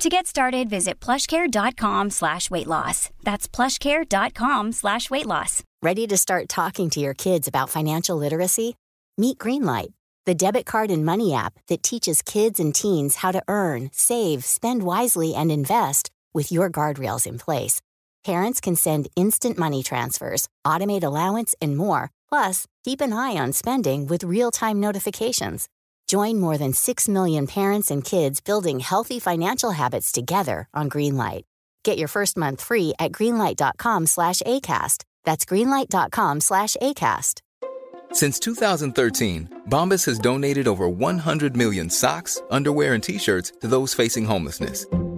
To get started, visit plushcare.com slash weight loss. That's plushcare.com slash weight loss. Ready to start talking to your kids about financial literacy? Meet Greenlight, the debit card and money app that teaches kids and teens how to earn, save, spend wisely, and invest with your guardrails in place. Parents can send instant money transfers, automate allowance, and more. Plus, keep an eye on spending with real time notifications. Join more than 6 million parents and kids building healthy financial habits together on Greenlight. Get your first month free at greenlight.com slash ACAST. That's greenlight.com slash ACAST. Since 2013, Bombas has donated over 100 million socks, underwear, and t-shirts to those facing homelessness.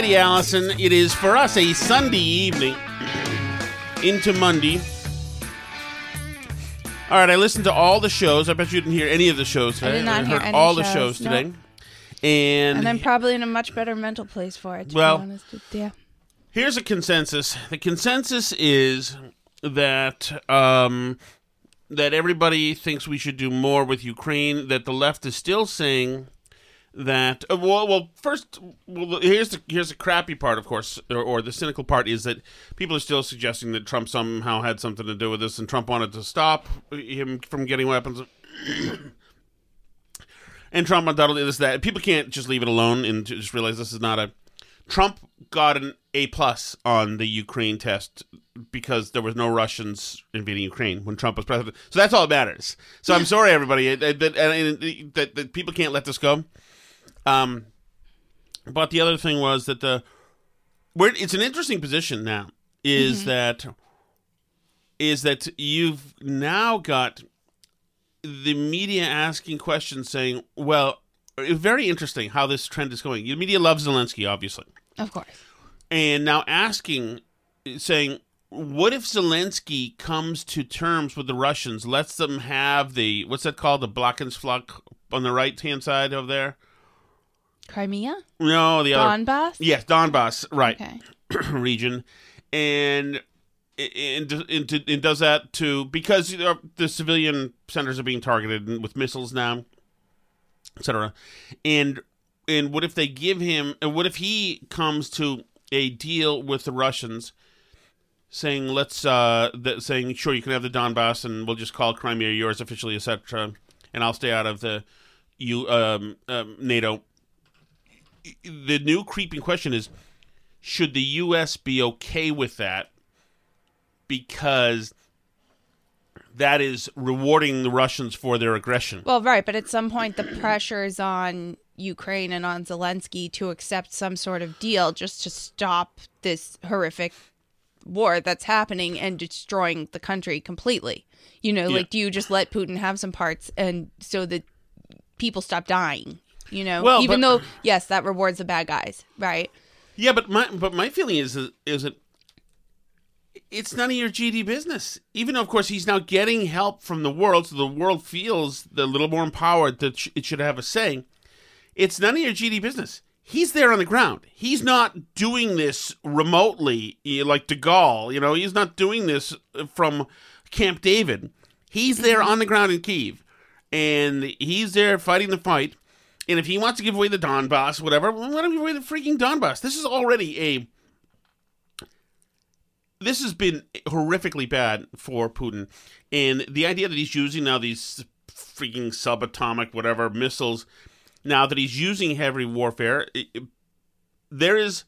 Alrighty, Allison. It is for us a Sunday evening into Monday. All right, I listened to all the shows. I bet you didn't hear any of the shows today. did not hear heard any all the shows, shows today. nope. And, And I'm probably in a much better mental place for it. To Well- be honest. yeah. here's a consensus. The consensus is that um, that everybody thinks we should do more with Ukraine. That the left is still saying that. Uh, well, well, first, well, here's the here's the crappy part, of course, or, or the cynical part is that people are still suggesting that Trump somehow had something to do with this, and Trump wanted to stop him from getting weapons. and Trump undoubtedly this that people can't just leave it alone and just realize this is not a Trump got an A plus on the Ukraine test because there was no Russians invading Ukraine when Trump was president. So that's all that matters. So I'm sorry, everybody, that, that, that, that people can't let this go. Um, but the other thing was that the where it's an interesting position now is that is that you've now got the media asking questions saying, well, very interesting how this trend is going. The media loves Zelensky, obviously Of course. and now asking, saying, what if Zelensky comes to terms with the Russians, lets them have the what's that called, the Blackensflock on the right hand side over there? Crimea? No, the other. Donbass? Yes, Donbass, right Okay. region, and and, and and does that to because the civilian centers are being targeted with missiles now, etc. And and what if they give him? And what if he comes to a deal with the Russians, saying let's uh, that saying sure you can have the Donbass and we'll just call Crimea yours officially, etc. And I'll stay out of the you um, um, NATO. The new creeping question is should the U.S. be okay with that? Because that is rewarding the Russians for their aggression. Well, right, but at some point the pressure is on Ukraine and on Zelensky to accept some sort of deal just to stop this horrific war that's happening and destroying the country completely. You know, Yeah. like do you just let Putin have some parts and so that people stop dying? You know, Well, even but- though yes, that rewards the bad guys, right? Yeah, but my but my feeling is is that it's none of your GD business. Even though, of course, he's now getting help from the world, so the world feels a little more empowered that it should have a say. It's none of your GD business. He's there on the ground. He's not doing this remotely, like De Gaulle. You know, he's not doing this from Camp David. He's there on the ground in Kiev, and he's there fighting the fight. And if he wants to give away the Donbass, whatever, well, let him give away the freaking Donbass. This is already a. This has been horrifically bad for Putin, and the idea that he's using now these freaking subatomic whatever missiles now that he's using heavy warfare, it, it- there is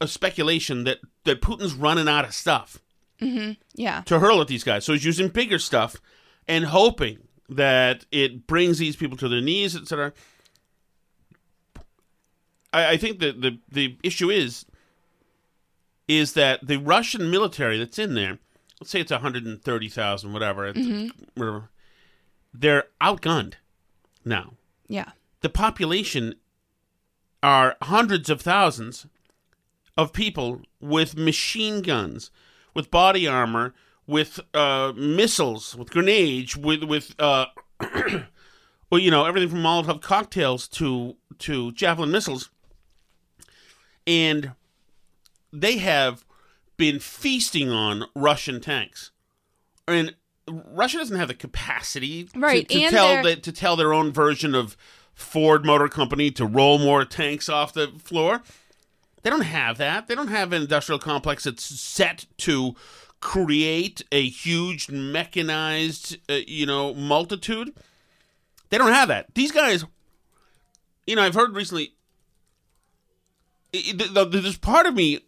a speculation that that Putin's running out of stuff mm-hmm. Yeah. to hurl at these guys. So he's using bigger stuff and hoping that it brings these people to their knees, etc. I, I think that the the issue is is that the Russian military that's in there, let's say it's 130,000, whatever, it's- whatever, they're outgunned now. Yeah. The population are hundreds of thousands of people with machine guns, with body armor, with uh, missiles, with grenades, with with uh, well, you know, everything from Molotov cocktails to to javelin missiles, and they have been feasting on Russian tanks, and Russia doesn't have the capacity to- Right, to, and tell they're- to tell their own version of Ford Motor Company to roll more tanks off the floor. They don't have that. They don't have an industrial complex that's set to create a huge mechanized, uh, you know, multitude. They don't have that. These guys, you know, I've heard recently. There's part of me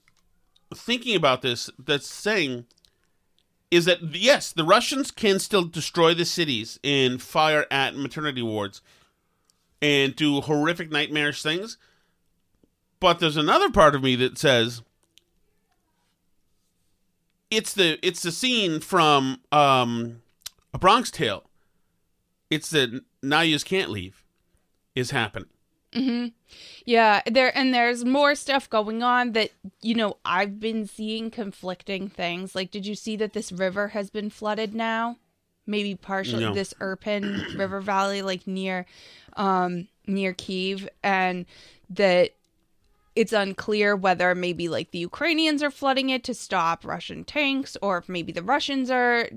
thinking about this that's saying is that yes, the Russians can still destroy the cities and fire at maternity wards and do horrific nightmarish things. But there's another part of me that says it's the it's the scene from um, a Bronx Tale. It's that just can't leave is happening. Yeah, there and there's more stuff going on that you know I've been seeing conflicting things. Like, did you see that this river has been flooded now? Maybe partially No. this Irpin River Valley, like near, um, near Kiev, and that it's unclear whether maybe like the Ukrainians are flooding it to stop Russian tanks, or if maybe the Russians are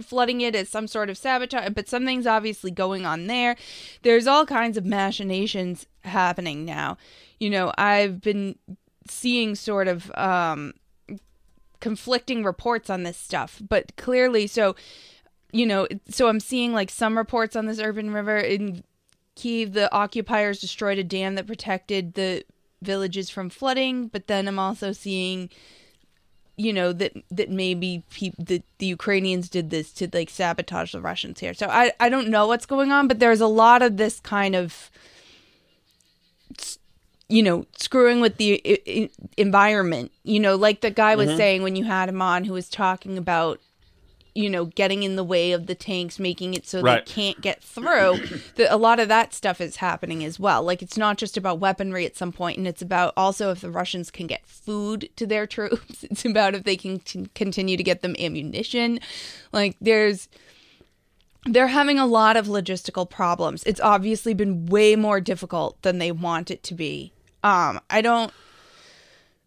flooding it as some sort of sabotage, but something's obviously going on there. There's all kinds of machinations happening now. You know, I've been seeing sort of um, conflicting reports on this stuff, but clearly, so, you know, so I'm seeing like some reports on this Irpin river in Kiev, the occupiers destroyed a dam that protected the villages from flooding, but then I'm also seeing you know that that maybe peop that the Ukrainians did this to like sabotage the Russians here. So I I don't know what's going on, but there's a lot of this kind of you know screwing with the I- I- environment. You know, like the guy was mm-hmm. saying when you had him on, who was talking about you know getting in the way of the tanks, making it so Right. they can't get through. that a lot of that stuff is happening as well. Like it's not just about weaponry at some point, and it's about also if the Russians can get food to their troops. It's about if they can t- continue to get them ammunition. Like there's they're having a lot of logistical problems. It's obviously been way more difficult than they want it to be. Um, I don't.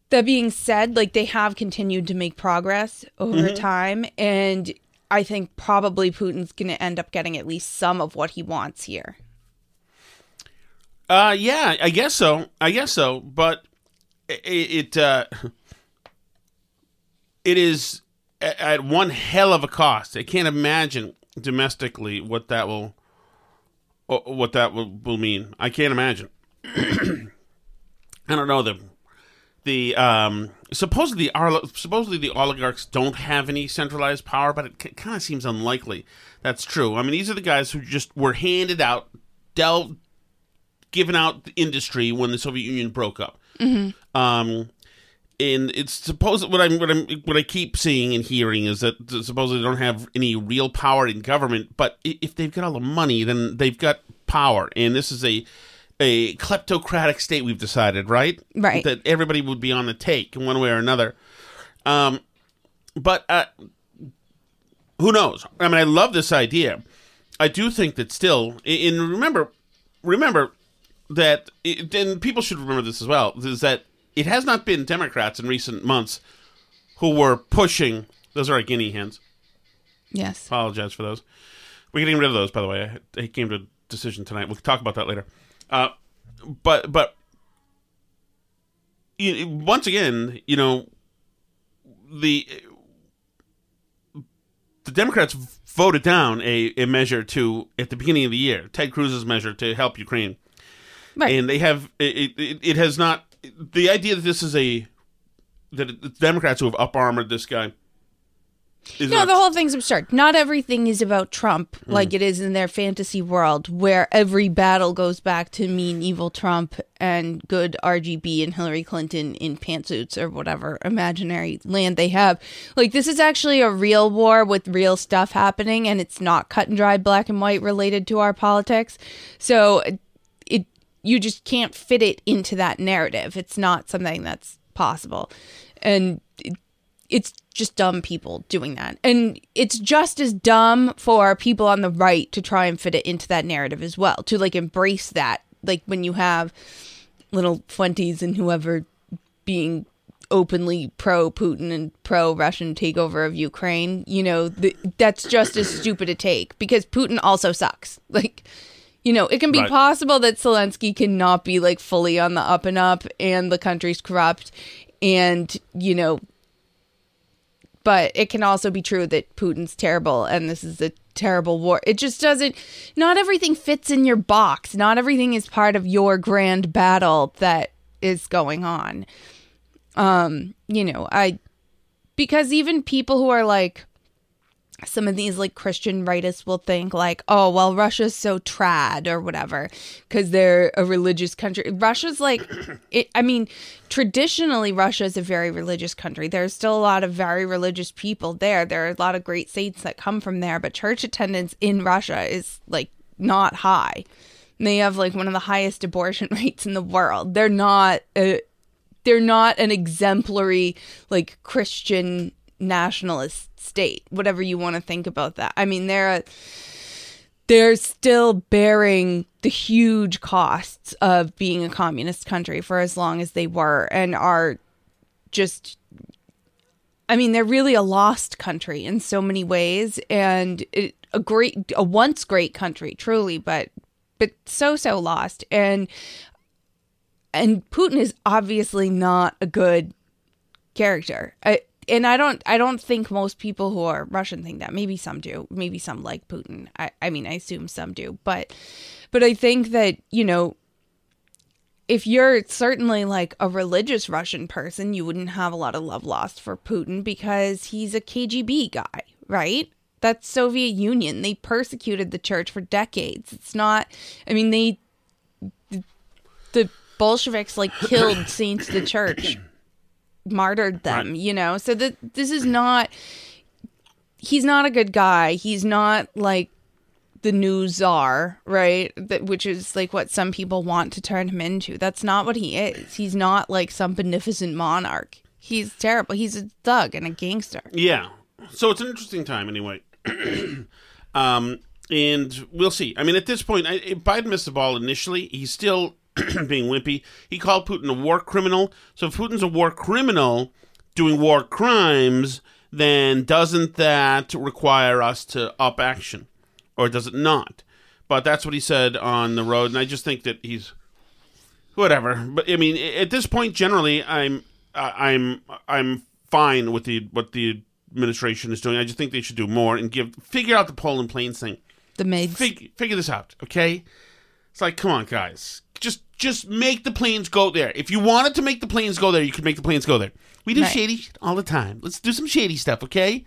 That being said, like they have continued to make progress over time, and I think probably Putin's going to end up getting at least some of what he wants here. Uh, yeah, I guess so. I guess so. But it, it uh, it is at one hell of a cost. I can't imagine domestically what that will what that will, will mean. I can't imagine. I don't know the the um supposedly the supposedly the oligarchs don't have any centralized power, but it c- kind of seems unlikely. That's true. I mean, these are the guys who just were handed out, dealt, given out the industry when the Soviet Union broke up. Um, and it's supposed what I'm what I'm what I keep seeing and hearing is that supposedly they don't have any real power in government, but if they've got all the money, then they've got power. And this is a a kleptocratic state. We've decided, right? Right. That everybody would be on the take in one way or another. Um, but uh, who knows? I mean, I love this idea. I do think that still, and remember, remember that, it, and people should remember this as well, is that it has not been Democrats in recent months who were pushing. Those are our guinea hens. Yes. Apologize for those. We're getting rid of those, by the way. I, I came to a decision tonight. We'll talk about that later. Uh, but but you, once again, you know, the the Democrats voted down a, a measure to at the beginning of the year, Ted Cruz's measure to help Ukraine, Right. And they have it, it. It has not the idea that this is a that the Democrats who have up armored this guy. Is No, the whole thing's absurd. Not everything is about Trump Hmm. like it is in their fantasy world where every battle goes back to mean evil Trump and good RGB and Hillary Clinton in pantsuits or whatever imaginary land they have. Like this is actually a real war with real stuff happening and it's not cut and dry black and white related to our politics. So it you just can't fit it into that narrative. It's not something that's possible. And it's just dumb people doing that. And it's just as dumb for people on the right to try and fit it into that narrative as well, to like embrace that. Like when you have little Fuentes and whoever being openly pro Putin and pro Russian takeover of Ukraine, you know, th- that's just as stupid a take because Putin also sucks. Like, you know, it can be Right. possible that Zelensky cannot be like fully on the up and up and the country's corrupt and, you know, but it can also be true that Putin's terrible and this is a terrible war. It just doesn't not everything fits in your box. Not everything is part of your grand battle that is going on. Um, you know, I because even people who are like some of these like Christian rightists will think like, oh, well, Russia's so trad or whatever because they're a religious country. Russia's like, it, I mean, traditionally, Russia is a very religious country. There's still a lot of very religious people there. There are a lot of great saints that come from there, but church attendance in Russia is like not high. They have like one of the highest abortion rates in the world. They're not a, they're not an exemplary like Christian nationalist state, whatever you want to think about that. I mean, they're they're still bearing the huge costs of being a communist country for as long as they were and are just I mean, they're really a lost country in so many ways and it, a great a once great country, truly, but but so so lost and and Putin is obviously not a good character. I, and I don't I don't think most people who are Russian think that. Maybe some do. Maybe some like Putin. I, I mean I assume some do. But but I think that, you know, if you're certainly like a religious Russian person, you wouldn't have a lot of love lost for Putin because he's a KGB guy, right? That's Soviet Union. They persecuted the church for decades. It's not I mean they the Bolsheviks like killed saints of the church, martyred them, you know. So that this is not he's not a good guy. He's not like the new czar, right? That which is like what some people want to turn him into. That's not what he is. He's not like some beneficent monarch. He's terrible. He's a thug and a gangster. Yeah. So it's an interesting time anyway. um, and we'll see. I mean, at this point, I, Biden missed the ball initially. He's still being wimpy. He called Putin a war criminal. So if Putin's a war criminal doing war crimes, then doesn't that require us to up action? Or does it not? But that's what he said on the road. And I just think that he's whatever. But I mean, at this point, generally, I'm I'm I'm fine with the what the administration is doing. I just think they should do more and give figure out the Poland planes thing. The maids. Fig, figure this out, okay? It's like, come on, guys, just just make the planes go there. If you wanted to make the planes go there, you could make the planes go there. We do Right. shady shit all the time. Let's do some shady stuff, okay?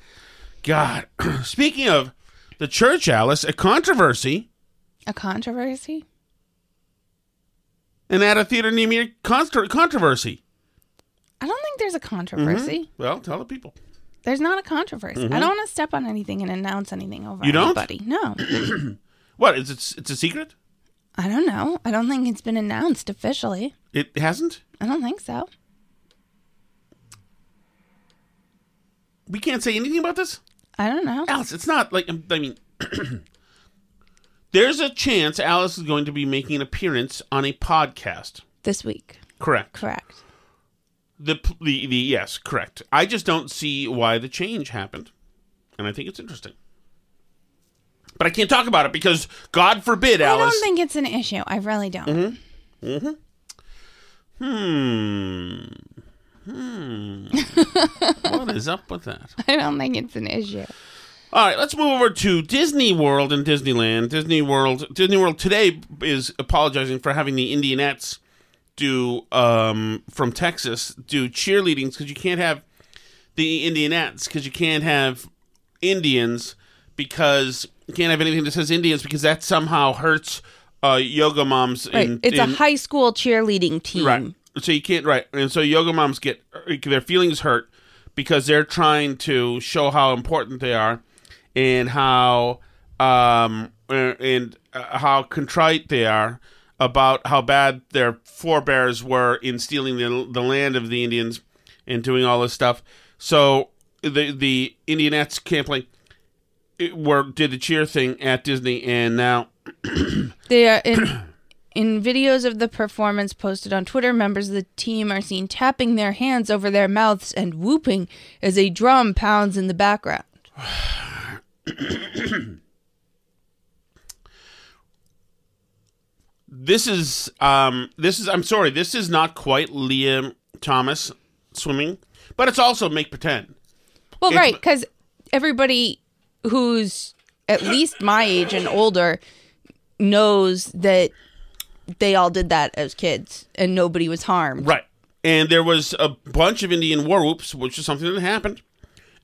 God, speaking of the church, Alice, a controversy, a controversy? and at a theater near me, controversy. I don't think there's a controversy. Well, tell the people. There's not a controversy. I don't want to step on anything and announce anything over Mm-hmm. You don't? anybody. No. What is it? It's a secret. I don't know. I don't think it's been announced officially. It hasn't. I don't think so. We can't say anything about this. I don't know. Alice, it's not like um, I mean, there's a chance Alice is going to be making an appearance on a podcast. This week. Correct. Correct. The the the yes, correct. I just don't see why the change happened, and I think it's interesting. But I can't talk about it because God forbid, Alice. I Alice. don't think it's an issue. I really don't. hmm. Hmm. what is up with that? I don't think it's an issue. All right, let's move over to Disney World and Disneyland. Disney World, Disney World today is apologizing for having the Indianettes do um, from Texas do cheerleadings because you can't have the Indianettes because you can't have Indians because you can't have anything that says Indians because that somehow hurts uh, yoga moms. Right. In, it's a high school cheerleading team. Right. So you can't right, and so yoga moms get their feelings hurt because they're trying to show how important they are and how um and uh, how contrite they are about how bad their forebears were in stealing the the land of the Indians and doing all this stuff. So the the Indianettes can't play. Were did the cheer thing at Disney, and now They are in in videos of the performance posted on Twitter. Members of the team are seen tapping their hands over their mouths and whooping as a drum pounds in the background. this is um this is I'm sorry, this is not quite Lia Thomas swimming, but it's also make pretend. Well, It's- right, because everybody who's at least my age and older knows that they all did that as kids and nobody was harmed. Right. And there was a bunch of Indian war whoops, which is something that happened,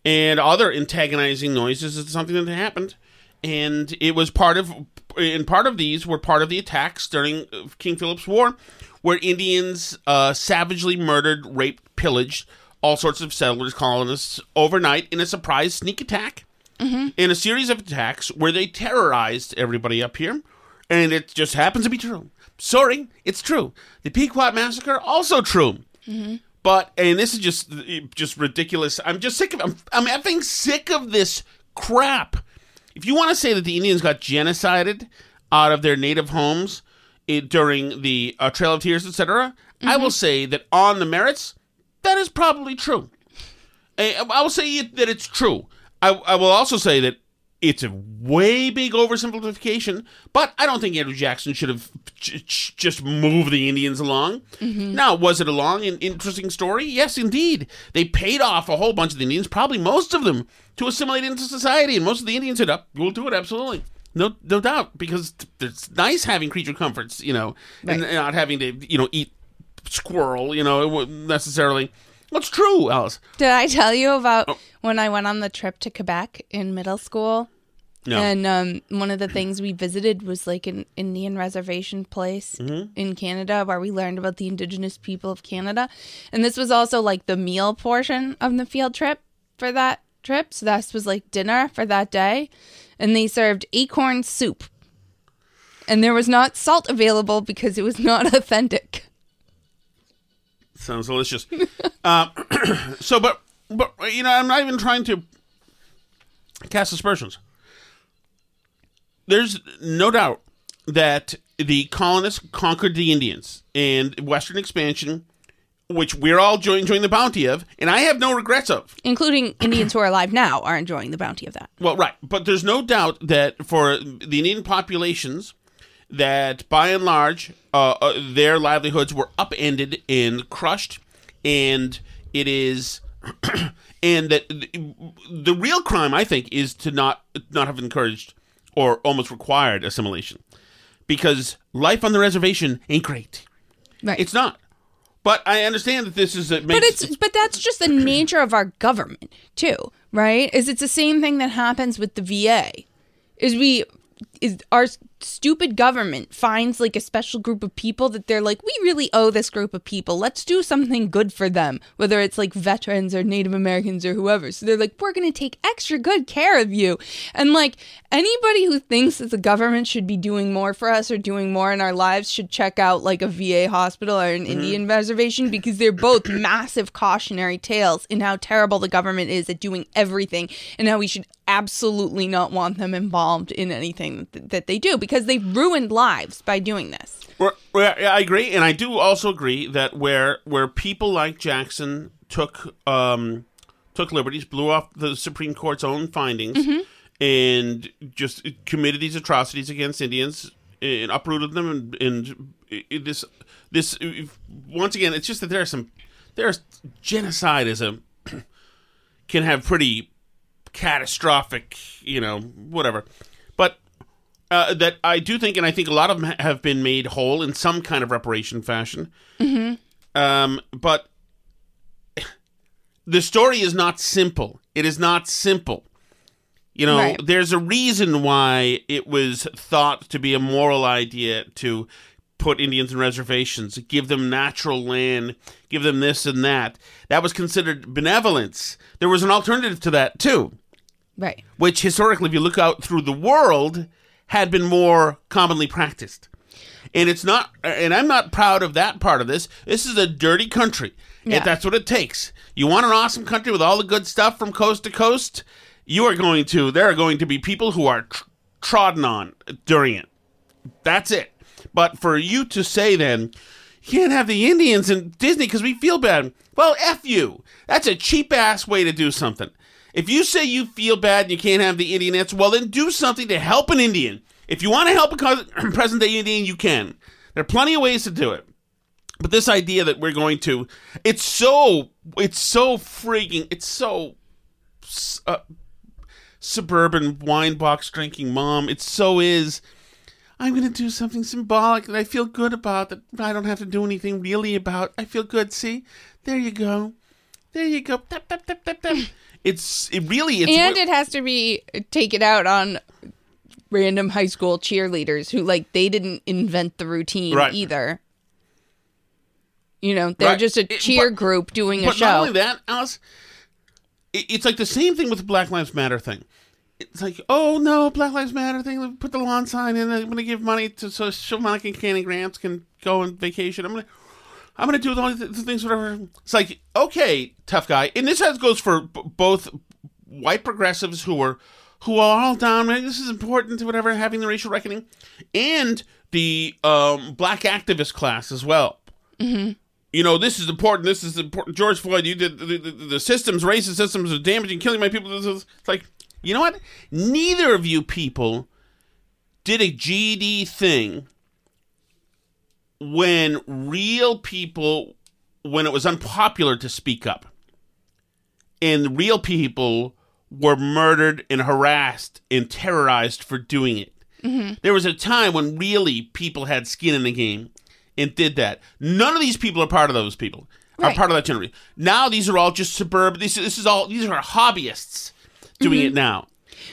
and other antagonizing noises is something that happened, and it was part of, and part of these were part of the attacks during uh, King Philip's War, where Indians uh, savagely murdered, raped, pillaged all sorts of settlers, colonists overnight in a surprise sneak attack, in a series of attacks where they terrorized everybody up here, and it just happens to be true. Sorry, it's true. The Pequot massacre also true. But and this is just just ridiculous. I'm just sick of I'm I'm effing sick of this crap. If you want to say that the Indians got genocided out of their native homes eh, during the uh, Trail of Tears, etc., I will say that on the merits, that is probably true. Eh, I will say it- that it's true. I, I will also say that it's a way big oversimplification, but I don't think Andrew Jackson should have j- j- just moved the Indians along. Mm-hmm. Now, was it a long and interesting story? Yes, indeed. They paid off a whole bunch of the Indians, probably most of them, to assimilate into society, and most of the Indians said, "Up, we'll do it absolutely." No, no doubt, because it's nice having creature comforts, you know, and not having to, you know, eat squirrel, you know, necessarily. What's true, Alice? Did I tell you about Oh. when I went on the trip to Quebec in middle school? No. And um, one of the things we visited was like an Indian reservation place Mm-hmm. in Canada where we learned about the Indigenous people of Canada. And this was also like the meal portion of the field trip for that trip. So this was like dinner for that day. And they served acorn soup. And there was not salt available because it was not authentic. Sounds delicious. uh, so, but but you know, I'm not even trying to cast aspersions. There's no doubt that the colonists conquered the Indians and Western expansion, which we're all enjoying the bounty of, and I have no regrets of. Including Indians who are alive now are enjoying the bounty of that. Well, right, but there's no doubt that for the Indian populations, that by and large, uh, uh, their livelihoods were upended and crushed, and it is, and that the, the real crime, I think, is to not not have encouraged or almost required assimilation, because life on the reservation ain't great. Right. It's not. But I understand that this is a but it's but that's just the nature of our government too right is it's the same thing that happens with the va is we is our stupid government finds like a special group of people that they're like we really owe this group of people. Let's do something good for them whether it's like veterans or native americans or whoever. So they're like we're going to take extra good care of you. And like anybody who thinks that the government should be doing more for us or doing more in our lives should check out like a va hospital or an mm-hmm. indian reservation because they're both massive cautionary tales in how terrible the government is at doing everything and how we should absolutely not want them involved in anything that, that they do because they've ruined lives by doing this. Well, I agree, and I do also agree that where where people like Jackson took um, took liberties, blew off the Supreme Court's own findings, and just committed these atrocities against Indians and uprooted them, and, and this this once again, it's just that there are some there's genocide is a can have pretty catastrophic, you know, whatever. Uh, that I do think, and I think a lot of them have been made whole in some kind of reparation fashion. Mm-hmm. Um, but the story is not simple. It is not simple. You know, Right. there's a reason why it was thought to be a moral idea to put Indians in reservations, give them natural land, give them this and that. That was considered benevolence. There was an alternative to that, too Right. which historically, if you look out through the world, had been more commonly practiced. And it's not, and I'm not proud of that part of this. This is a dirty country. Yeah. If that's what it takes. You want an awesome country with all the good stuff from coast to coast? You are going to, there are going to be people who are tr- trodden on during it. That's it. But for you to say then, you can't have the Indians in Disney because we feel bad. Well, F you. That's a cheap ass way to do something. If you say you feel bad and you can't have the Indianettes, well, then do something to help an Indian. If you want to help a present day Indian, you can. There are plenty of ways to do it. But this idea that we're going to, it's so, it's so freaking, it's so uh, suburban wine box drinking mom. It so is. I'm going to do something symbolic that I feel good about that I don't have to do anything really about. I feel good. See? There you go. There you go. Tap, tap, tap, tap, tap. It's it really it's and it has to be taken out on random high school cheerleaders who like they didn't invent the routine Right. either. You know, they're Right. just a It- cheer but- group doing a but not only that, Alice, it, it's like the same thing with the Black Lives Matter thing. It's like, oh no, Black Lives Matter thing. Put the lawn sign in. I'm going to give money to so so Monica Cannon Grants can go on vacation. I'm going to. I'm gonna do all these things, whatever. It's like, okay, tough guy, and this has goes for b- both white progressives who are who are all down. "Man, This is important, to whatever, having the racial reckoning, and the um, black activist class as well you know, this is important. This is important. George Floyd, you did the, the, the systems, racist systems are damaging, killing my people. It's like, you know what? Neither of you people did a GD thing when real people, when it was unpopular to speak up, and real people were murdered and harassed and terrorized for doing it. Mm-hmm. There was a time when really people had skin in the game and did that. None of these people are part of those people. Are Right. part of that generation. Now these are all just suburban. This, this is all. These are hobbyists doing mm-hmm. it now.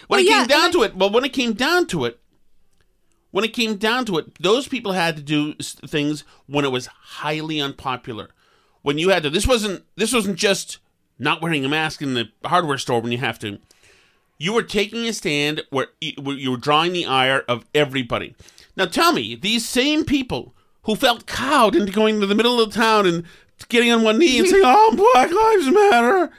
When Well, it yeah, came down to it, well, when it came down to it, when it came down to it, those people had to do things when it was highly unpopular. When you had to, this wasn't this wasn't just not wearing a mask in the hardware store when you have to. You were taking a stand where you were drawing the ire of everybody. Now tell me, these same people who felt cowed into going to the middle of the town and getting on one knee and saying, "Oh, Black Lives Matter,"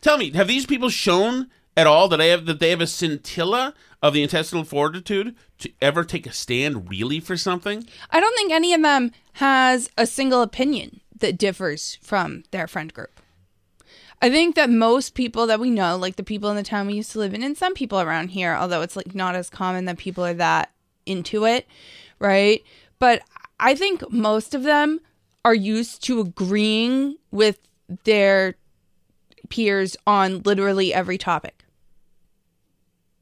tell me, have these people shown at all that they have that they have a scintilla of the intestinal fortitude to ever take a stand really for something? I don't think any of them has a single opinion that differs from their friend group. I think that most people that we know, like the people in the town we used to live in, and some people around here, although it's like not as common that people are that into it, right? But I think most of them are used to agreeing with their peers on literally every topic.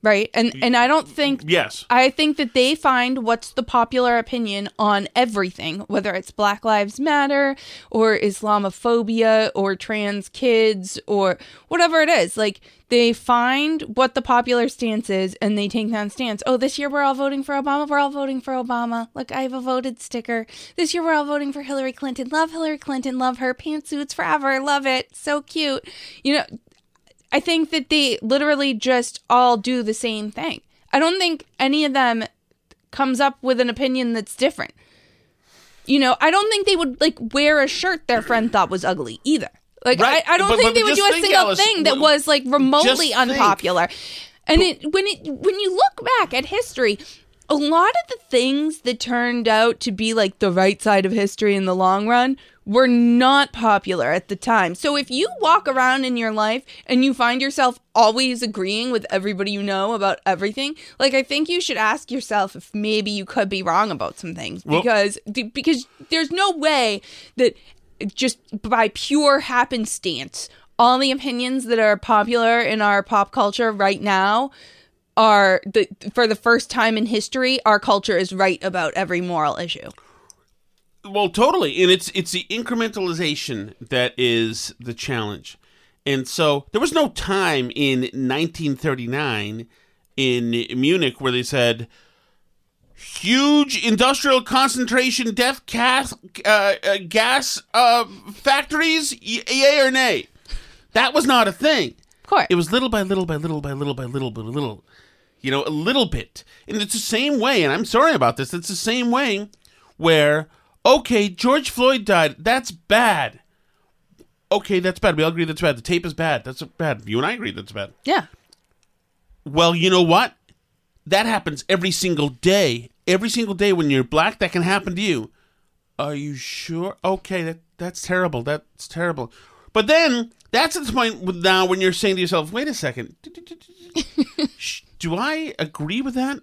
Right? And and I don't think Yes. I think that they find what's the popular opinion on everything, whether it's Black Lives Matter or Islamophobia or trans kids or whatever it is. Like they find what the popular stance is and they take that stance. Oh, this year we're all voting for Obama. We're all voting for Obama. Look, I have a voted sticker. This year we're all voting for Hillary Clinton. Love Hillary Clinton. Love her pantsuits forever. Love it. So cute. You know, I think that they literally just all do the same thing. I don't think any of them comes up with an opinion that's different. You know, I don't think they would like wear a shirt their friend thought was ugly either. Like Right. I, I don't But- think but they would do a single Alice, thing that was like remotely unpopular. And it when it when you look back at history, a lot of the things that turned out to be like the right side of history in the long run were not popular at the time. So if you walk around in your life and you find yourself always agreeing with everybody you know about everything, like I think you should ask yourself if maybe you could be wrong about some things Well- because because there's no way that just by pure happenstance all the opinions that are popular in our pop culture right now are the for the first time in history our culture is right about every moral issue Well, totally, and it's it's the incrementalization that is the challenge. And so there was no time in 1939 in Munich where they said huge industrial concentration death gas uh, uh, gas uh, factories, y- yay or nay. That was not a thing. of course It was little by little by little by little by little by little, you know, a little bit. And it's the same way, and I'm sorry about this, it's the same way where, okay, George Floyd died. That's bad. Okay, that's bad. We all agree that's bad. The tape is bad. That's bad. You and I agree that's bad. yeah Well, you know what? That happens every single day. Every single day when you're black, that can happen to you. Are you sure? Okay, that that's terrible. That's terrible. But then that's at the point now when you're saying to yourself, "Wait a second, do I agree with that?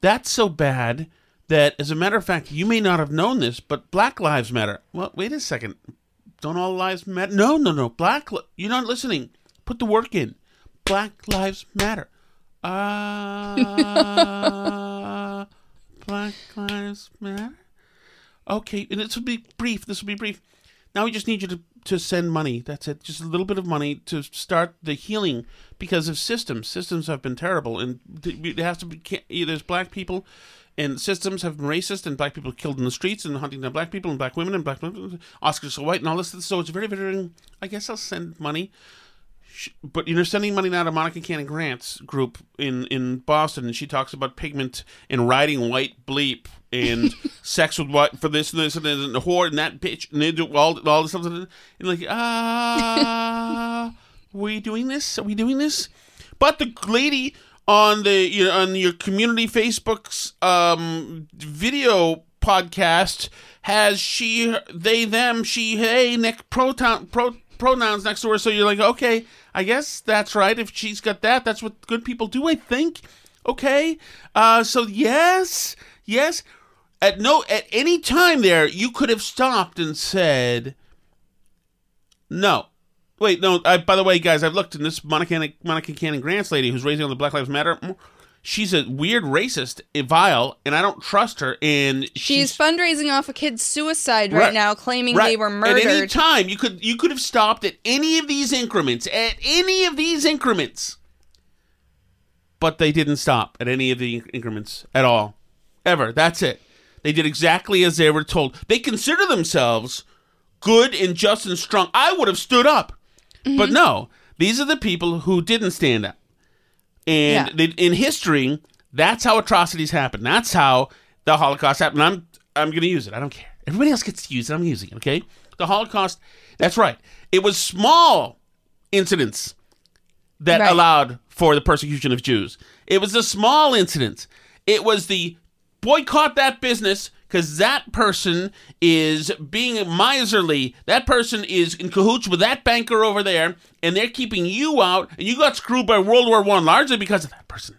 That's so bad that, as a matter of fact, you may not have known this, but Black Lives Matter. Well, wait a second. Don't all lives matter? No, no, no. Black. Li- you're not listening. Put the work in. Black Lives Matter. Ah, Black Lives Matter. Okay, and this will be brief. This will be brief. Now we just need you to, to send money. That's it. Just a little bit of money to start the healing because of systems. Systems have been terrible, and it has to be. There's black people, and systems have been racist, and black people killed in the streets, and hunting down black people, and black women, and black Oscars so white, and all this. So it's very, very. I guess I'll send money but you're sending money now to Monica Cannon Grant's group in in Boston, and she talks about pigment and riding white bleep and sex with what for this and this and, this and the whore and that bitch and they do all all this stuff and like ah, we doing this? Are we doing this? But the lady on the you know, on your community Facebook's um video podcast has she they them she hey Nick proton pro pronouns next to her so you're like okay i guess that's right if she's got that that's what good people do i think okay uh so yes yes at no at any time there you could have stopped and said no wait no I, by the way guys i've looked and this monica monica cannon grants lady who's raising on the black lives matter she's a weird racist eh, vile and i don't trust her and she's fundraising off a kid's suicide right, Right. now claiming Right. they were murdered. At any time, you could you could have stopped at any of these increments. At any of these increments, but they didn't stop at any of the increments at all, ever. That's it. They did exactly as they were told. They consider themselves good and just and strong. I would have stood up, Mm-hmm. but no. These are the people who didn't stand up. And Yeah. they, in history, that's how atrocities happen. That's how the Holocaust happened. I'm I'm going to use it. I don't care. Everybody else gets to use it. I'm using it. Okay. The Holocaust. That's right. It was small incidents that Right. allowed for the persecution of Jews. It was the small incidents. It was the boycott that business because that person is being miserly. That person is in cahoots with that banker over there, and they're keeping you out. And you got screwed by World War One largely because of that person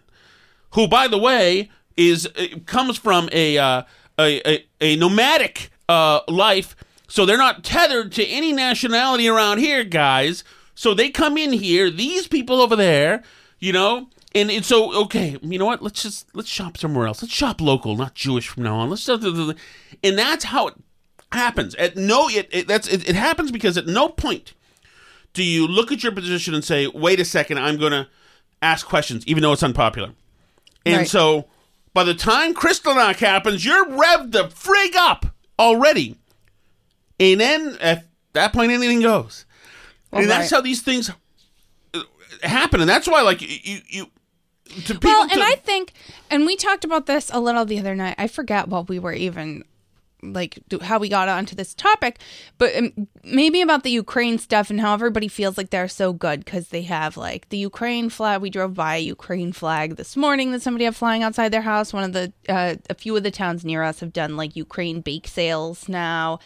who, by the way, is uh, comes from a uh, a, a a nomadic uh, life, so they're not tethered to any nationality around here, guys. So they come in here, these people over there, you know, and it's so okay. You know what? Let's just let's shop somewhere else. Let's shop local, not Jewish from now on. Let's and that's how it happens. At no, it, it that's it, it happens because at no point do you look at your position and say, "Wait a second, I'm going to ask questions, even though it's unpopular." And Right. so, by the time Kristallnacht happens, you're revved the frig up already, and then at that point, anything goes. And that's how these things happen, and that's why, like you, you, you to people. Well and to- i think and we talked about this a little the other night. I forget what we were even like do, how we got onto this topic but um, maybe about the ukraine stuff and how everybody feels like they're so good because they have like the ukraine flag. We drove by a ukraine flag this morning that somebody had flying outside their house. One of the uh, a few of the towns near us have done like ukraine bake sales now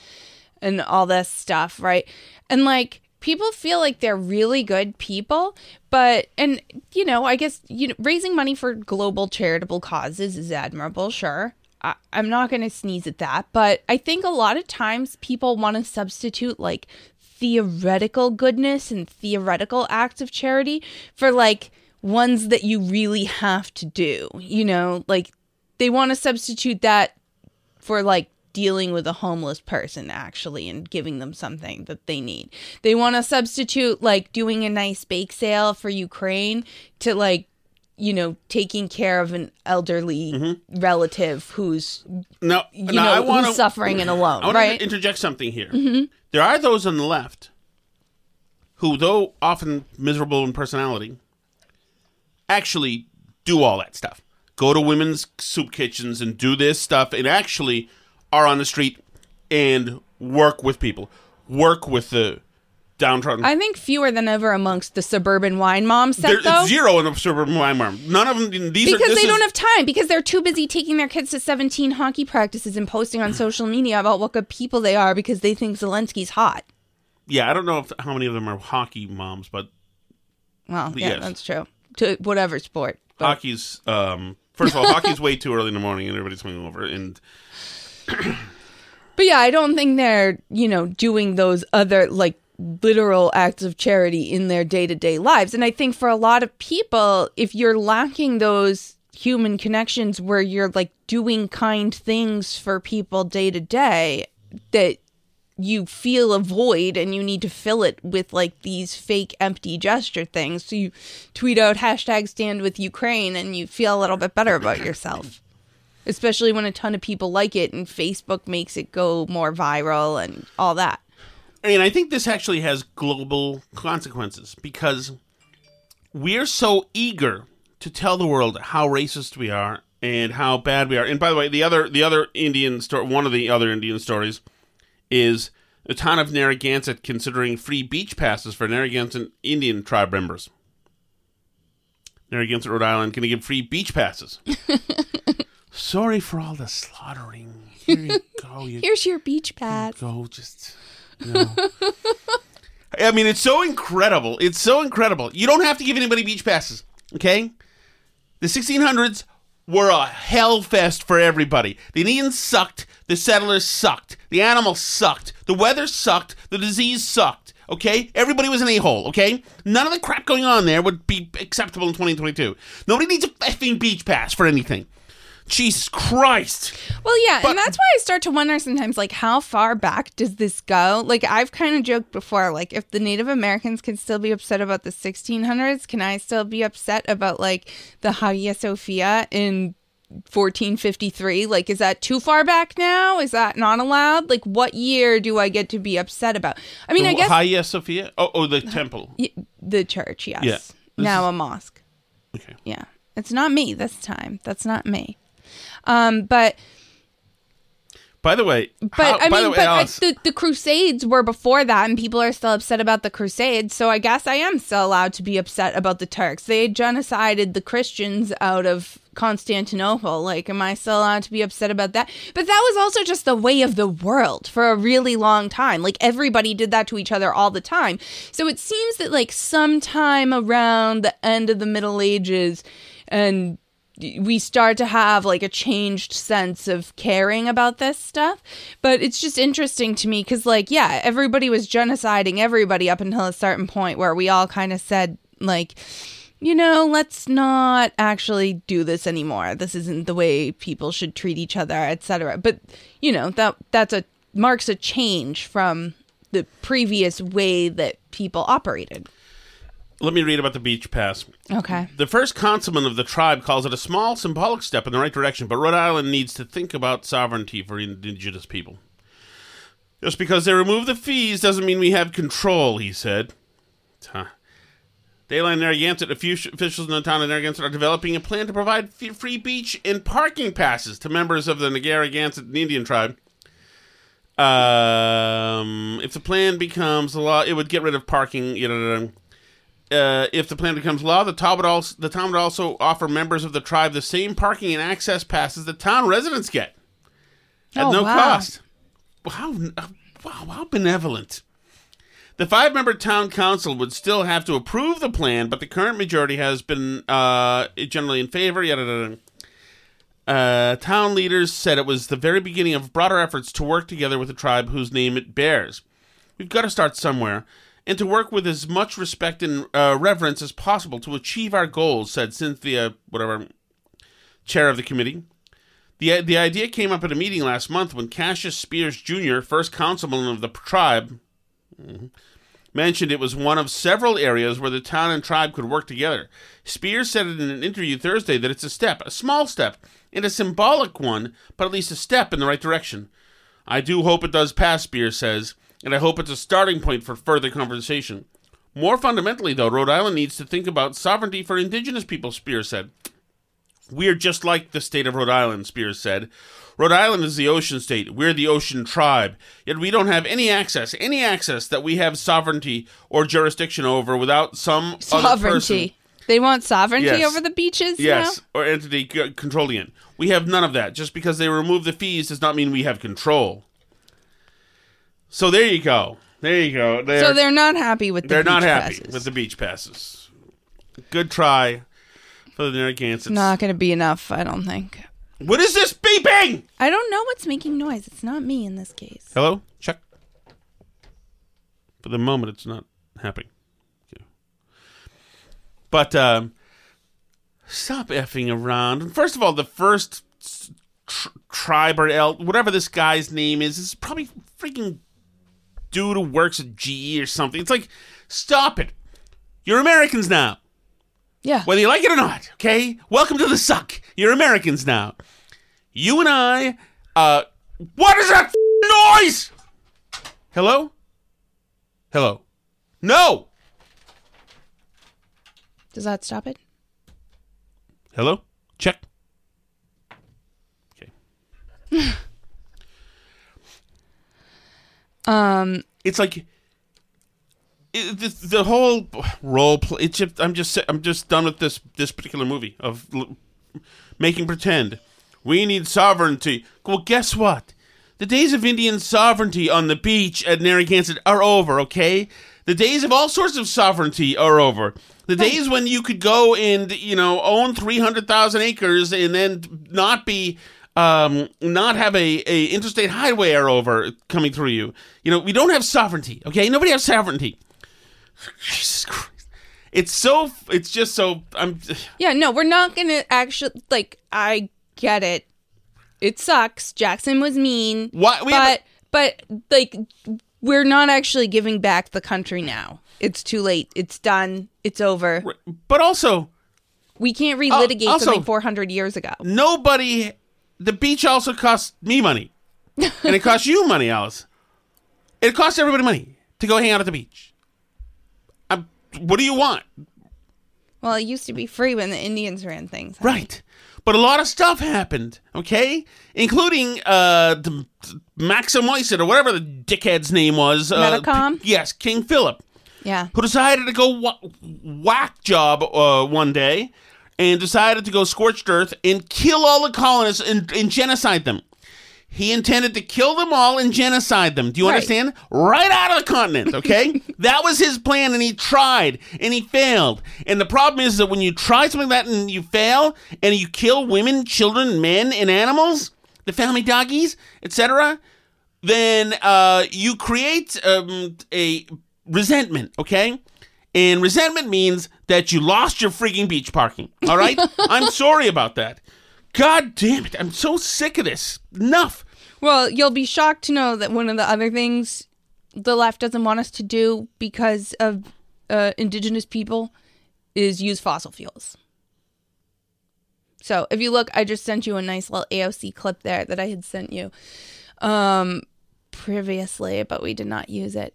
and all this stuff, right? And like people feel like they're really good people, but and you know, I guess you know, raising money for global charitable causes is admirable, sure. I, I'm not going to sneeze at that, but I think a lot of times people want to substitute like theoretical goodness and theoretical acts of charity for like ones that you really have to do. You know, like they want to substitute that for like dealing with a homeless person actually and giving them something that they need. They want to substitute like doing a nice bake sale for Ukraine to like you know taking care of an elderly relative who's No, you no, know I want who's suffering and alone, I want right? Mm-hmm. to interject something here. There are those on the left who, though often miserable in personality, actually do all that stuff. Go to women's soup kitchens and do this stuff, and actually are on the street and work with people, work with the downtrodden. I think fewer than ever amongst the suburban wine mom set There- though. zero in the suburban Weimar. None of them. These are because this they don't have time because they're too busy taking their kids to 17 hockey practices and posting on social media about what good people they are because they think Zelensky's hot. Yeah, I don't know if, how many of them are hockey moms, but Well, yeah, Yes. that's true. To whatever sport. But hockey's um first of all hockey's way too early in the morning and everybody's swinging over and But yeah, I don't think they're, you know, doing those other like literal acts of charity in their day-to-day lives. And I think for a lot of people, if you're lacking those human connections where you're like doing kind things for people day to day that you feel a void and you need to fill it with like these fake empty gesture things. So you tweet out hashtag stand with Ukraine and you feel a little bit better about yourself. Especially when a ton of people like it and Facebook makes it go more viral and all that. and I think this actually has global consequences because we're so eager to tell the world how racist we are and how bad we are. And by the way, the other the other Indian story, one of the other Indian stories, is the town of Narragansett considering free beach passes for Narragansett Indian tribe members. Narragansett, Rhode Island, going to give free beach passes. Sorry for all the slaughtering. Here you go. You Here's your beach pad. go just you know. I mean, it's so incredible. It's so incredible. You don't have to give anybody beach passes, okay? The 1600s were a hell fest for everybody. The Indians sucked. The settlers sucked. The animals sucked. The weather sucked. The disease sucked. Okay? Everybody was an a hole, okay? None of the crap going on there would be acceptable in 2022. Nobody needs a effing beach pass for anything. Jesus Christ. Well, yeah, But- and that's why I start to wonder sometimes, like, how far back does this go? Like, I've kind of joked before, like, if the Native Americans can still be upset about the 1600s, can I still be upset about, like, the Hagia Sophia in 1453? Like, is that too far back now? Is that not allowed? Like, what year do I get to be upset about? I mean, I guess Hagia Sophia? Oh, oh, the temple. y- the church, yes. Yeah. Now is- a mosque. Okay. Yeah. It's not me this time. That's not me. Um, but By the way, But how- I mean, the way, but Alice, the the Crusades were before that, and people are still upset about the Crusades. So I guess I am still allowed to be upset about the Turks. They genocided the Christians out of Constantinople. Like, am I still allowed to be upset about that? But that was also just the way of the world for a really long time. Like everybody did that to each other all the time. So it seems that like sometime around the end of the Middle Ages and we start to have like a changed sense of caring about this stuff. But it's just interesting to me because like yeah everybody was genociding everybody up until a certain point where we all kind of said like you know let's not actually do this anymore. This isn't the way people should treat each other etc but you know that that's a marks a change from the previous way that people operated let me read about the beach pass. okay The first councilman of the tribe calls it a small symbolic step in the right direction, but Rhode Island needs to think about sovereignty for indigenous people. Just because they remove the fees doesn't mean we have control, he said. Huh. Dayline Narragansett, a few officials in the town of Narragansett are developing a plan to provide free beach and parking passes to members of the Narragansett Indian tribe. Um, if the plan becomes a law, it would get rid of parking. You know, uh, if the plan becomes law, the town would also the town would also offer members of the tribe the same parking and access passes that town residents get at Oh, no wow. cost. How wow, how benevolent! The five-member town council would still have to approve the plan, but the current majority has been uh, generally in favor. Yada, yada. Uh, town leaders said it was the very beginning of broader efforts to work together with the tribe whose name it bears. We've got to start somewhere, and to work with as much respect and uh, reverence as possible to achieve our goals, said Cynthia, whatever, chair of the committee. The, the idea came up at a meeting last month when Cassius Spears Jr., first councilman of the tribe, mentioned it was one of several areas where the town and tribe could work together. Spears said in an interview Thursday that it's a step, a small step, and a symbolic one, but at least a step in the right direction. I do hope it does pass, Spears says, and I hope it's a starting point for further conversation. More fundamentally, though, Rhode Island needs to think about sovereignty for indigenous people, Spears said. We're just like the state of Rhode Island, Spears said. Rhode Island is the ocean state. We're the ocean tribe. Yet we don't have any access, any access that we have sovereignty or jurisdiction over without some. Sovereignty. They want sovereignty Yes. over the beaches Yes, now? or entity controlling it. We have none of that. Just because they remove the fees does not mean we have control. So there you go. There you go. They're, So they're not happy with the they're not happy passes. with the beach passes. Good try for the Narragansetts. Not going to be enough, I don't think. What is this beeping? I don't know what's making noise. It's not me in this case. Hello? Check. For the moment, it's not happening. Okay. But um, stop effing around. First of all, the first tr- tribe or el- whatever this guy's name is is probably freaking dude who works at GE or something. It's like, stop it. You're Americans now Yeah. whether you like it or not. Okay, welcome to the suck. You're Americans now. You and I. Uh, what is that f- noise? Hello. Hello. No. Does that stop it? Hello. Check. Okay. Um, It's like. It, the, the whole role play. It's just, I'm just I'm just done with this this particular movie of l- making pretend. We need sovereignty. Well, guess what? The days of Indian sovereignty on the beach at Narragansett are over, okay? The days of all sorts of sovereignty are over. The days when you could go and, you know, own 300,000 acres and then not be, um, not have a, a interstate highway are over coming through you. You know, we don't have sovereignty, okay? Nobody has sovereignty. Jesus Christ. It's so, it's just so, I'm, yeah, no, we're not going to actually, like, I get it. It sucks. Jackson was mean. Why- we but, but, like, we're not actually giving back the country now. It's too late. It's done. It's over. but also, We can't relitigate also- something 400 years ago. nobody the beach also costs me money. And it costs you money alice. It costs everybody money to go hang out at the beach. Um, what do you want? Well, it used to be free when the Indians ran things. right. But a lot of stuff happened okay? Including uh the, maxim Moiset or whatever the dickhead's name was uh, Metacom? P- yes king philip. Yeah. who decided to go wha- whack job uh, one day and decided to go scorched earth and kill all the colonists and, and genocide them. He intended to kill them all and genocide them. Do you Right. understand? Right out of the continent, okay? that was his plan, and he tried and he failed. And the problem is that when you try something like that and you fail and you kill women, children, men, and animals, the family doggies, etc., then uh, you create um, a resentment, okay? And resentment means that you lost your freaking beach parking, all right? I'm sorry about that. God damn it. I'm so sick of this. Enough. Well, you'll be shocked to know that one of the other things the left doesn't want us to do because of uh, indigenous people is use fossil fuels. So if you look, I just sent you a nice little AOC clip there that I had sent you um, previously, but we did not use it.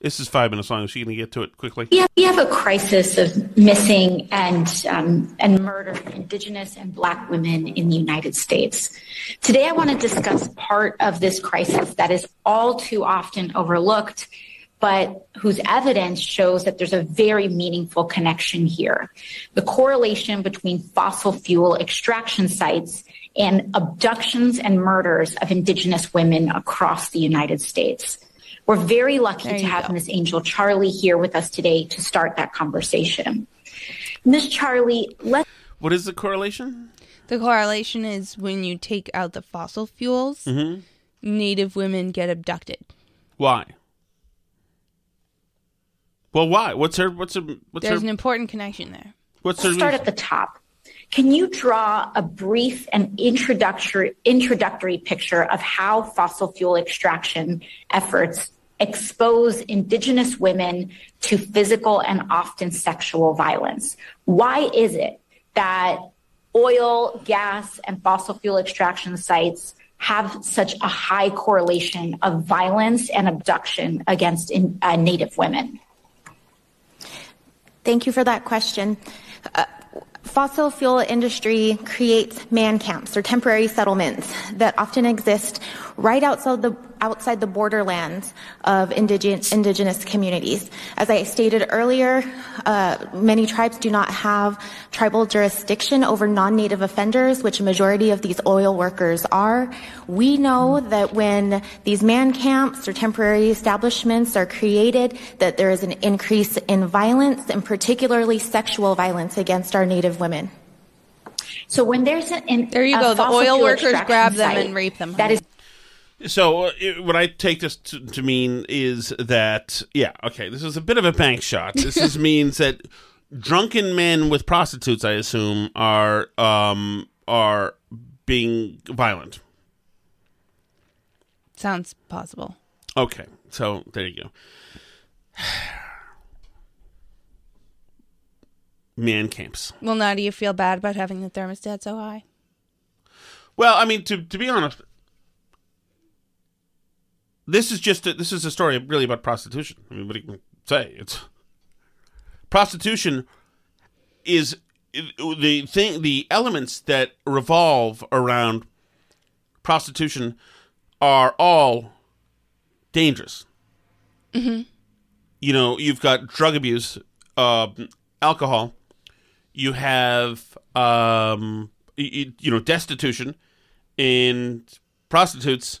This is five minutes long. Is she going to get to it quickly? Have, we have a crisis of missing and um, and murder Indigenous and Black women in the United States. Today, I want to discuss part of this crisis that is all too often overlooked, but whose evidence shows that there's a very meaningful connection here: the correlation between fossil fuel extraction sites and abductions and murders of Indigenous women across the United States. We're very lucky There to have go. Miss Angel Charley here with us today to start that conversation. Miss Charley, let What is the correlation? The correlation is when you take out the fossil fuels, Mm-hmm. native women get abducted. Why? Well, why? What's her? What's her? What's There's her? an important connection there. what's her? Let's start reason? at the top. Can you draw a brief and introductory introductory picture of how fossil fuel extraction efforts expose indigenous women to physical and often sexual violence? Why is it that oil, gas, and fossil fuel extraction sites have such a high correlation of violence and abduction against in, uh, Native women? Thank you for that question. Uh, fossil fuel industry creates man camps or temporary settlements that often exist right outside the outside the borderlands of indigenous, indigenous communities. As I stated earlier, uh, many tribes do not have tribal jurisdiction over non-native offenders, which a majority of these oil workers are. We know that when these man camps or temporary establishments are created, that there is an increase in violence and particularly sexual violence against our native women. So when there's an, an There you go. The oil workers grab them site and rape them. That is So, uh, it, what I take this to, to mean is that, yeah, okay, this is a bit of a bank shot. This is, means that drunken men with prostitutes, I assume, are um, are being violent. Sounds possible. Okay, so there you go. Man camps. Well, now do you feel bad about having the thermostat so high? Well, I mean, to to be honest, this is just a, this is a story really about prostitution. I mean, what do you can say? It's prostitution is the thing. The elements that revolve around prostitution are all dangerous. Mm-hmm. You know, you've got drug abuse, uh, alcohol. You have, um, y- y- you know, destitution, and prostitutes,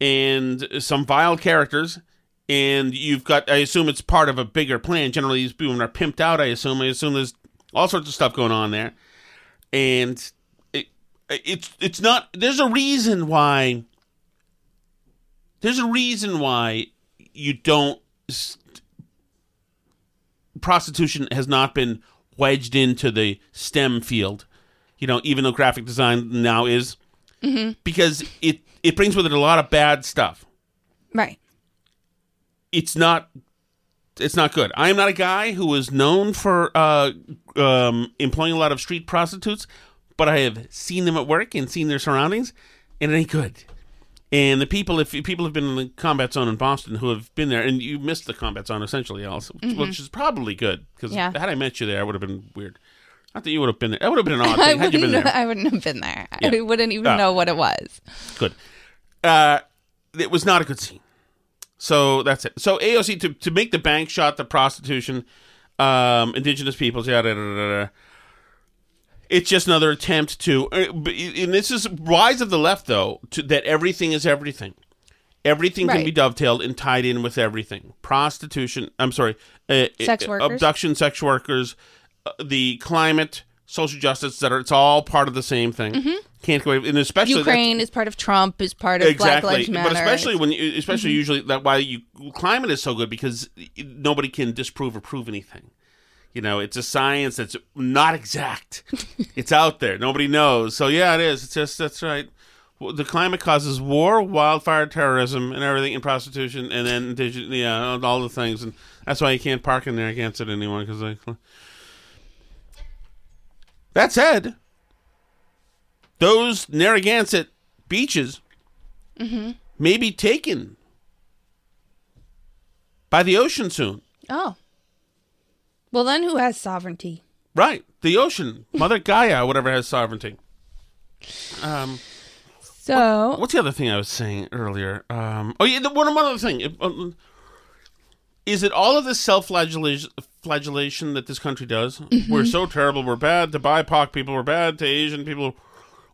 and some vile characters. And you've got, I assume it's part of a bigger plan. Generally, these women are pimped out. I assume. I assume there's all sorts of stuff going on there, and it, it's it's not. There's a reason why. There's a reason why you don't. s- Prostitution has not been wedged into the STEM field, you know, even though graphic design now is, mm-hmm. because it it brings with it a lot of bad stuff. Right. It's not it's not good. I am not a guy who is known for uh, um, employing a lot of street prostitutes, but I have seen them at work and seen their surroundings, and it ain't good. And the people, if people have been in the combat zone in Boston who have been there, and you missed the combat zone essentially, also, which, which is probably good because Yeah. had I met you there, I would have been weird. Not that you would have been there. That would have been an odd I thing had you been wouldn't, there. I wouldn't have been there. Yeah. I wouldn't even Ah. know what it was. Good. Uh, it was not a good scene. So that's it. So AOC to to make the bank shot, the prostitution, um, indigenous peoples, yada yada yada. It's just another attempt to, uh, and this is rise of the left though, to, that everything is everything. Everything can be dovetailed and tied in with everything. Prostitution. I'm sorry. Uh, Sex uh, workers. abduction, sex workers, uh, the climate, social justice, etc. It's all part of the same thing. Can't go, and especially Mm-hmm. Ukraine is part of Trump, is part of Black Lives Matter. but especially when, you, especially usually that why you climate is so good because nobody can disprove or prove anything. You know, it's a science that's not exact. it's out there. Nobody knows. So yeah, it is. It's just that's right. The climate causes war, wildfire, terrorism, and everything, and prostitution, and then yeah, all the things, and that's why you can't park in there against it anymore. Because that said, those Narragansett beaches may be taken by the ocean soon. oh. Well, then who has sovereignty? Right, the ocean, Mother Gaia, whatever has sovereignty. Um, So, what's the other thing I was saying earlier? Um, oh yeah, the, one one other thing. If, um, Is it all of this self-flagellation that this country does? We're so terrible. We're bad to BIPOC people. We're bad to Asian people.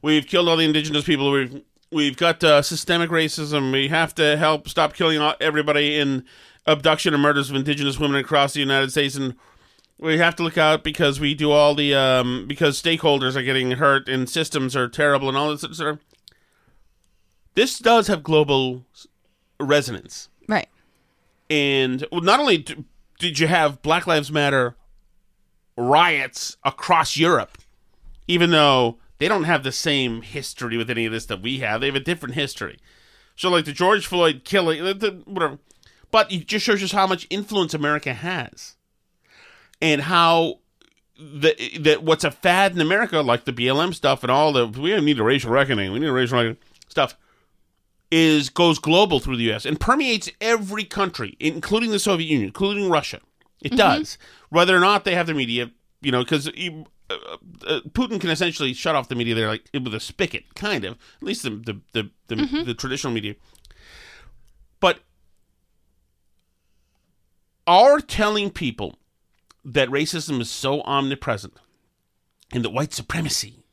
We've killed all the indigenous people. We've we've got uh, systemic racism. We have to help stop killing everybody in abduction and murders of indigenous women across the United States and We have to look out because we do all the um, because stakeholders are getting hurt and systems are terrible and all this sort of. This does have global resonance, Right. And not only did you have Black Lives Matter riots across Europe, even though they don't have the same history with any of this that we have, they have a different history. So, like the George Floyd killing, the, whatever, but it just shows us how much influence America has, and how the that what's a fad in America, like the BLM stuff and all the we need a racial reckoning, we need a racial reckoning stuff, is goes global through the U.S. and permeates every country, including the Soviet Union, including Russia. It does, whether or not they have the media, you know, because. Uh, uh, Putin can essentially shut off the media there, like with a spigot, kind of. At least the the the, the, the traditional media. But are telling people that racism is so omnipresent and that white supremacy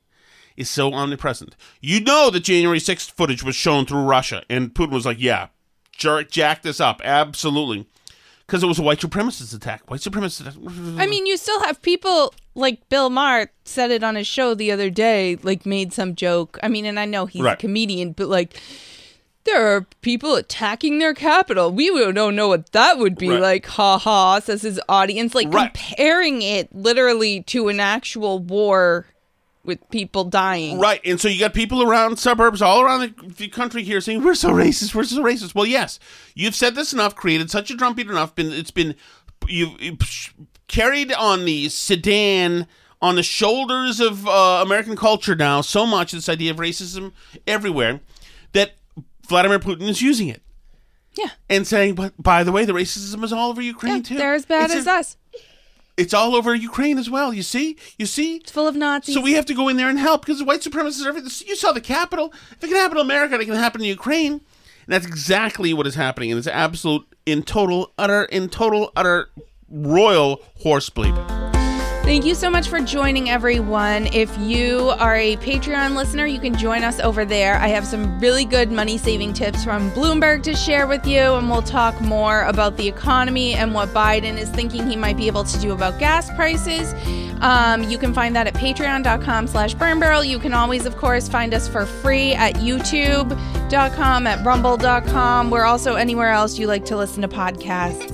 is so omnipresent. You know that January 6th footage was shown through Russia, and Putin was like, yeah, jerk, jack this up. Absolutely. Because it was a white supremacist attack. White supremacist I mean, you still have people like Bill Maher said it on his show the other day, like made some joke. I mean, and I know he's a comedian, but like there are people attacking their capital. We don't know what that would be Right. like. Ha ha, says his audience, like Right. comparing it literally to an actual war with people dying. Right, and so you got people around suburbs all around the, country here saying we're so racist, we're so racist. Well, yes, you've said this enough, created such a drumbeat enough. Been it's been you've, you've carried on the sedan on the shoulders of uh, American culture now so much this idea of racism everywhere that Vladimir Putin is using it Yeah. and saying, but by the way, the racism is all over Yeah, Ukraine too. they're as bad It's as a- us. It's all over Ukraine as well. You see, you see. It's full of Nazis. So we have to go in there and help because the white supremacists are everything. You saw the Capitol. If it can happen in America, it can happen in Ukraine. And that's exactly what is happening. And it's absolute, in total, utter, in total, utter, royal horse bleep. Thank you so much for joining, everyone. If you are a Patreon listener, you can join us over there. I have some really good money saving tips from Bloomberg to share with you, and we'll talk more about the economy and what Biden is thinking he might be able to do about gas prices. Um, you can find that at patreon.com slash burn barrel. You can always, of course, find us for free at youtube.com, at rumble.com. We're also anywhere else you like to listen to podcasts.